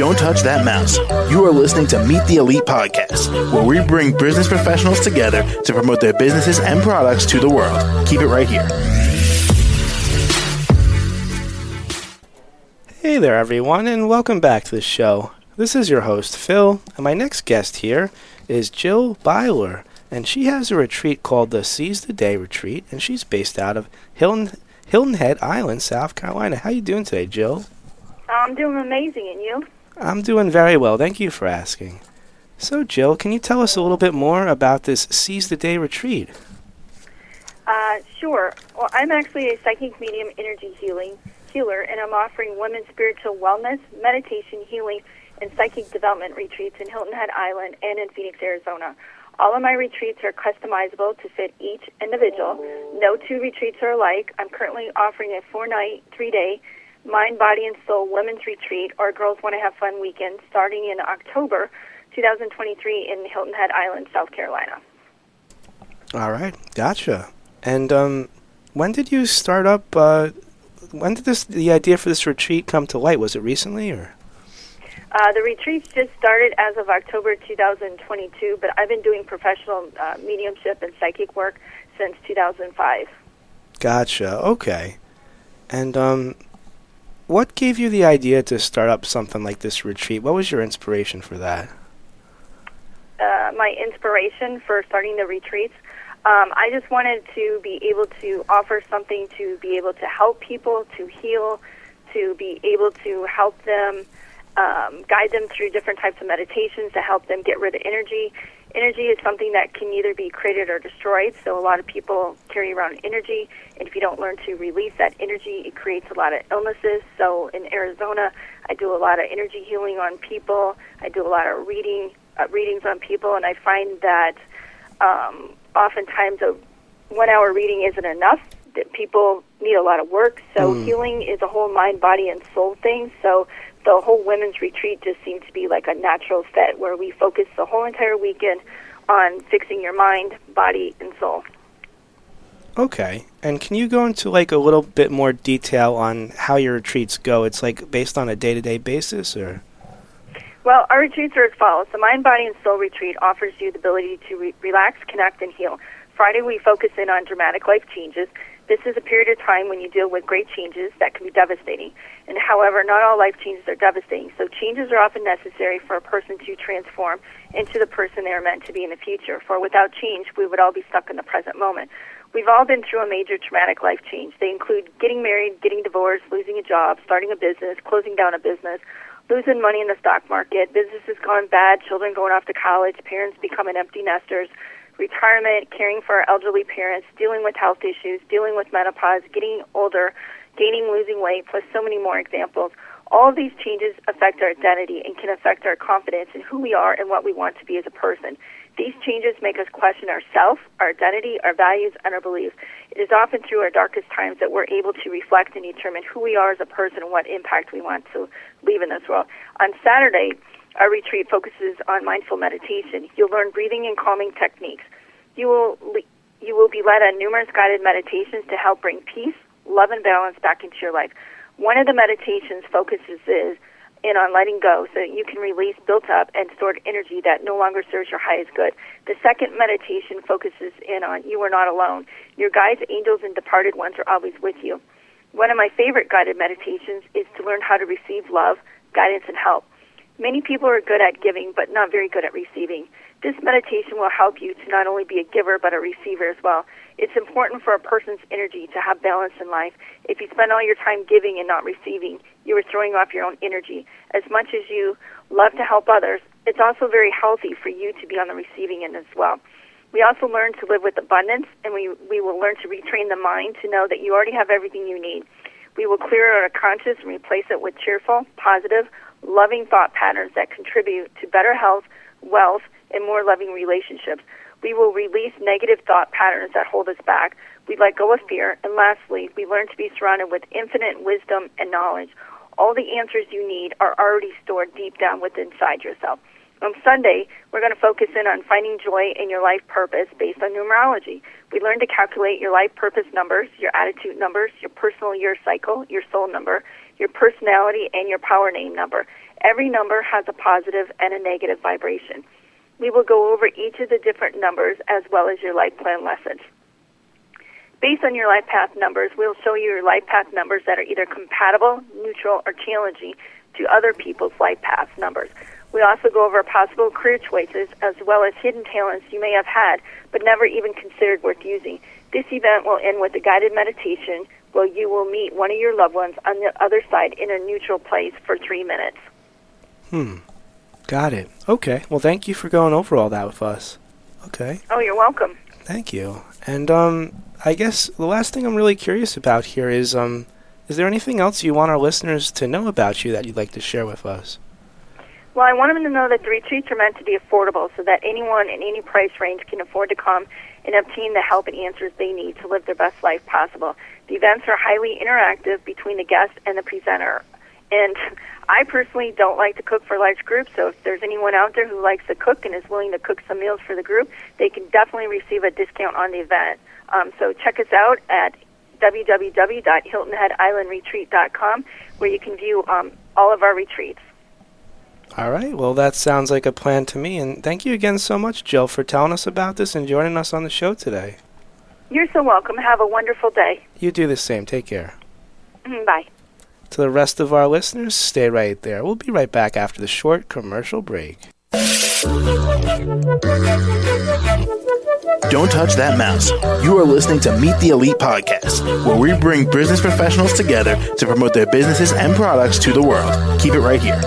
Don't touch that mouse. You are listening to Meet the Elite Podcast, where we bring business professionals together to promote their businesses and products to the world. Keep it right here. Hey there, everyone, and welcome back to the show. This is your host, Phil, and my next guest here is Jill Beiler, and she has a retreat called the Seize the Day Retreat, and she's based out of Hilton, Hilton Head Island, South Carolina. How you doing today, Jill? I'm doing amazing, and you? I'm doing very well. Thank you for asking. So, Jill, can you tell us a little bit more about this Seize the Day retreat? Uh, sure. Well, I'm actually a psychic medium energy healing healer, and I'm offering women's spiritual wellness, meditation, healing, and psychic development retreats in Hilton Head Island and in Phoenix, Arizona. All of my retreats are customizable to fit each individual. No two retreats are alike. I'm currently offering a four night, three day mind, body, and soul women's retreat or girls want to have fun weekend starting in October 2023 in Hilton Head Island, South Carolina. All right, gotcha. And um, when did you start up? Uh, when did this the idea for this retreat come to light? Was it recently or? Uh, the retreats just started as of October 2022, but I've been doing professional uh, mediumship and psychic work since 2005. Gotcha. Okay. And um, what gave you the idea to start up something like this retreat? What was your inspiration for that? Uh, my inspiration for starting the retreats. Um, I just wanted to be able to offer something to be able to help people, to heal, to be able to help them um, guide them through different types of meditations to help them get rid of energy. Energy is something that can either be created or destroyed. So a lot of people carry around energy, and if you don't learn to release that energy, it creates a lot of illnesses. So in Arizona, I do a lot of energy healing on people. I do a lot of reading uh, readings on people, and I find that um, oftentimes a one-hour reading isn't enough. That people need a lot of work. So mm. healing is a whole mind, body, and soul thing. So the whole women's retreat just seemed to be like a natural fit where we focus the whole entire weekend on fixing your mind, body, and soul. Okay. And can you go into like a little bit more detail on how your retreats go? It's like based on a day-to-day basis or Well, our retreats are as follows. The Mind, Body, and Soul retreat offers you the ability to re- relax, connect, and heal. Friday, we focus in on dramatic life changes. This is a period of time when you deal with great changes that can be devastating. And however, not all life changes are devastating. So changes are often necessary for a person to transform into the person they are meant to be in the future. For without change, we would all be stuck in the present moment. We've all been through a major traumatic life change. They include getting married, getting divorced, losing a job, starting a business, closing down a business, losing money in the stock market, businesses gone bad, children going off to college, parents becoming empty nesters, retirement, caring for our elderly parents, dealing with health issues, dealing with menopause, getting older, gaining, losing weight, plus so many more examples. All of these changes affect our identity and can affect our confidence in who we are and what we want to be as a person. These changes make us question ourselves, our identity, our values, and our beliefs. It is often through our darkest times that we're able to reflect and determine who we are as a person and what impact we want to leave in this world. On Saturday, our retreat focuses on mindful meditation. You'll learn breathing and calming techniques. You will you will be led on numerous guided meditations to help bring peace, love, and balance back into your life. One of the meditations focuses is in on letting go so that you can release built up and stored energy that no longer serves your highest good. The second meditation focuses in on you are not alone. Your guides, angels, and departed ones are always with you. One of my favorite guided meditations is to learn how to receive love, guidance, and help. Many people are good at giving, but not very good at receiving. This meditation will help you to not only be a giver, but a receiver as well. It's important for a person's energy to have balance in life. If you spend all your time giving and not receiving, you are throwing off your own energy. As much as you love to help others, it's also very healthy for you to be on the receiving end as well. We also learn to live with abundance, and we, we will learn to retrain the mind to know that you already have everything you need. We will clear our conscious and replace it with cheerful, positive, loving thought patterns that contribute to better health, wealth, and more loving relationships. We will release negative thought patterns that hold us back. We let go of fear. And lastly, we learn to be surrounded with infinite wisdom and knowledge. All the answers you need are already stored deep down within inside yourself. On Sunday, we're going to focus in on finding joy in your life purpose based on numerology. We learn to calculate your life purpose numbers, your attitude numbers, your personal year cycle, your soul number, your personality, and your power name number. Every number has a positive and a negative vibration. We will go over each of the different numbers as well as your life plan lessons. Based on your life path numbers, we'll show you your life path numbers that are either compatible, neutral, or challenging to other people's life path numbers. We also go over possible career choices as well as hidden talents you may have had but never even considered worth using. This event will end with a guided meditation where you will meet one of your loved ones on the other side in a neutral place for three minutes. Hmm. Got it. Okay. Well, thank you for going over all that with us. Okay. Oh, you're welcome. Thank you. And um, I guess the last thing I'm really curious about here is um, is there anything else you want our listeners to know about you that you'd like to share with us? Well, I want them to know that the retreats are meant to be affordable so that anyone in any price range can afford to come and obtain the help and answers they need to live their best life possible. The events are highly interactive between the guest and the presenter. And I personally don't like to cook for large groups, so if there's anyone out there who likes to cook and is willing to cook some meals for the group, they can definitely receive a discount on the event. Um, so check us out at www.hiltonheadislandretreat.com where you can view um, all of our retreats. All right. Well, that sounds like a plan to me. And thank you again so much, Jill, for telling us about this and joining us on the show today. You're so welcome. Have a wonderful day. You do the same. Take care. Mm, bye. To the rest of our listeners, stay right there. We'll be right back after the short commercial break. Don't touch that mouse. You are listening to Meet the Elite Podcast, where we bring business professionals together to promote their businesses and products to the world. Keep it right here.